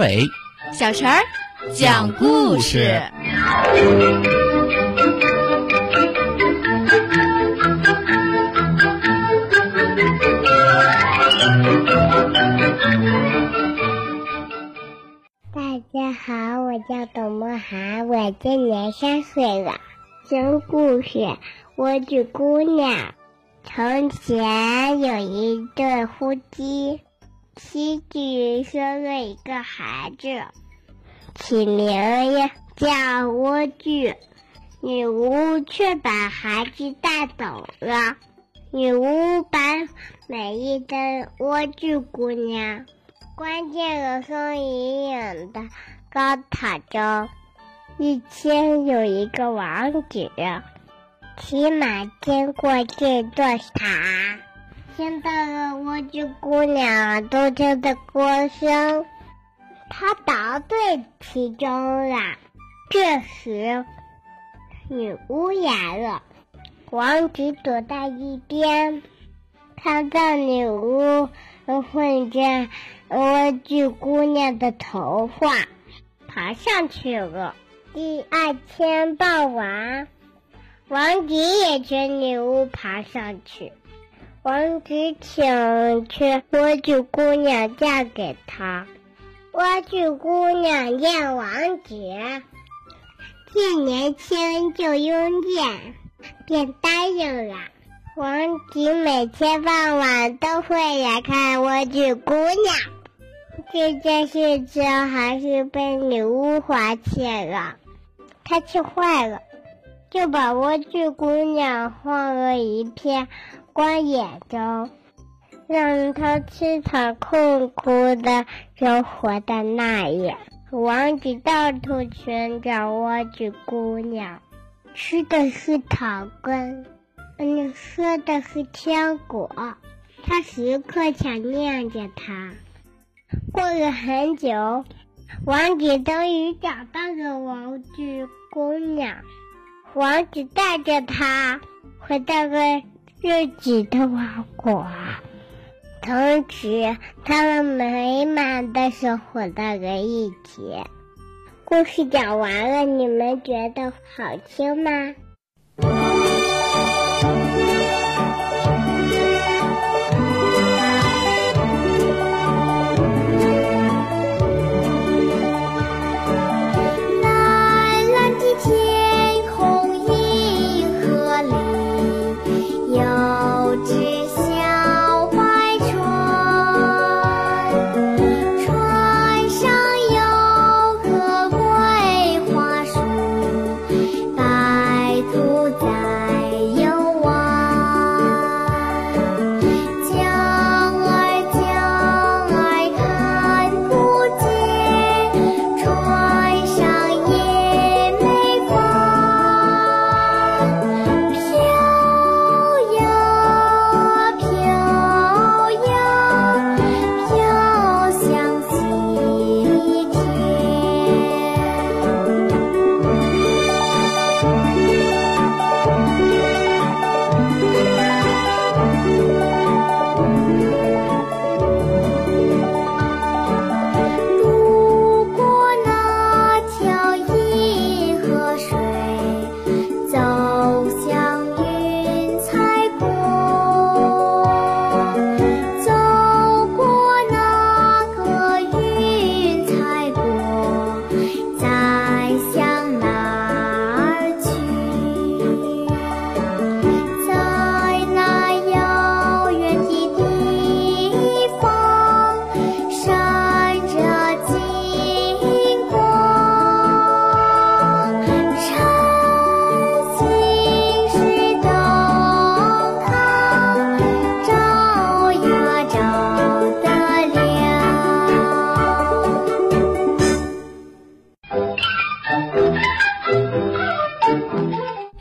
伟、小陈儿讲故事。大家好，我叫董梦涵，我今年三岁了。讲故事，莴苣姑娘。从前有一对夫妻，妻子生了一个孩子，起名叫莴苣。女巫却把孩子带走了。女巫把美丽的莴苣姑娘关进了松隐隐的高塔中。一天，有一个王子骑马经过这座塔，听到了莴苣姑娘动听的歌声，他倒醉其中了。这时，女巫来了，王子躲在一边，看到女巫混着莴苣姑娘的头发，爬上去了。第二天傍晚，王子也请女巫爬上去。王子请去莴苣姑娘嫁给他。莴苣姑娘见王子既年轻又拥艳，便答应了。王子每天傍晚都会来看莴苣姑娘。这件事情还是被女巫发现了。他气坏了，就把莴苣姑娘放了一片荒野中，让他凄惨痛苦的生活在那里。王子到处寻找莴苣姑娘，吃的是草根，嗯，喝的是浆果，他时刻想念着她。过了很久。王子终于找到了莴苣姑娘，王子带着她回到了自己的王国，从此他们美满的生活在了一起。故事讲完了，你们觉得好听吗？穿上。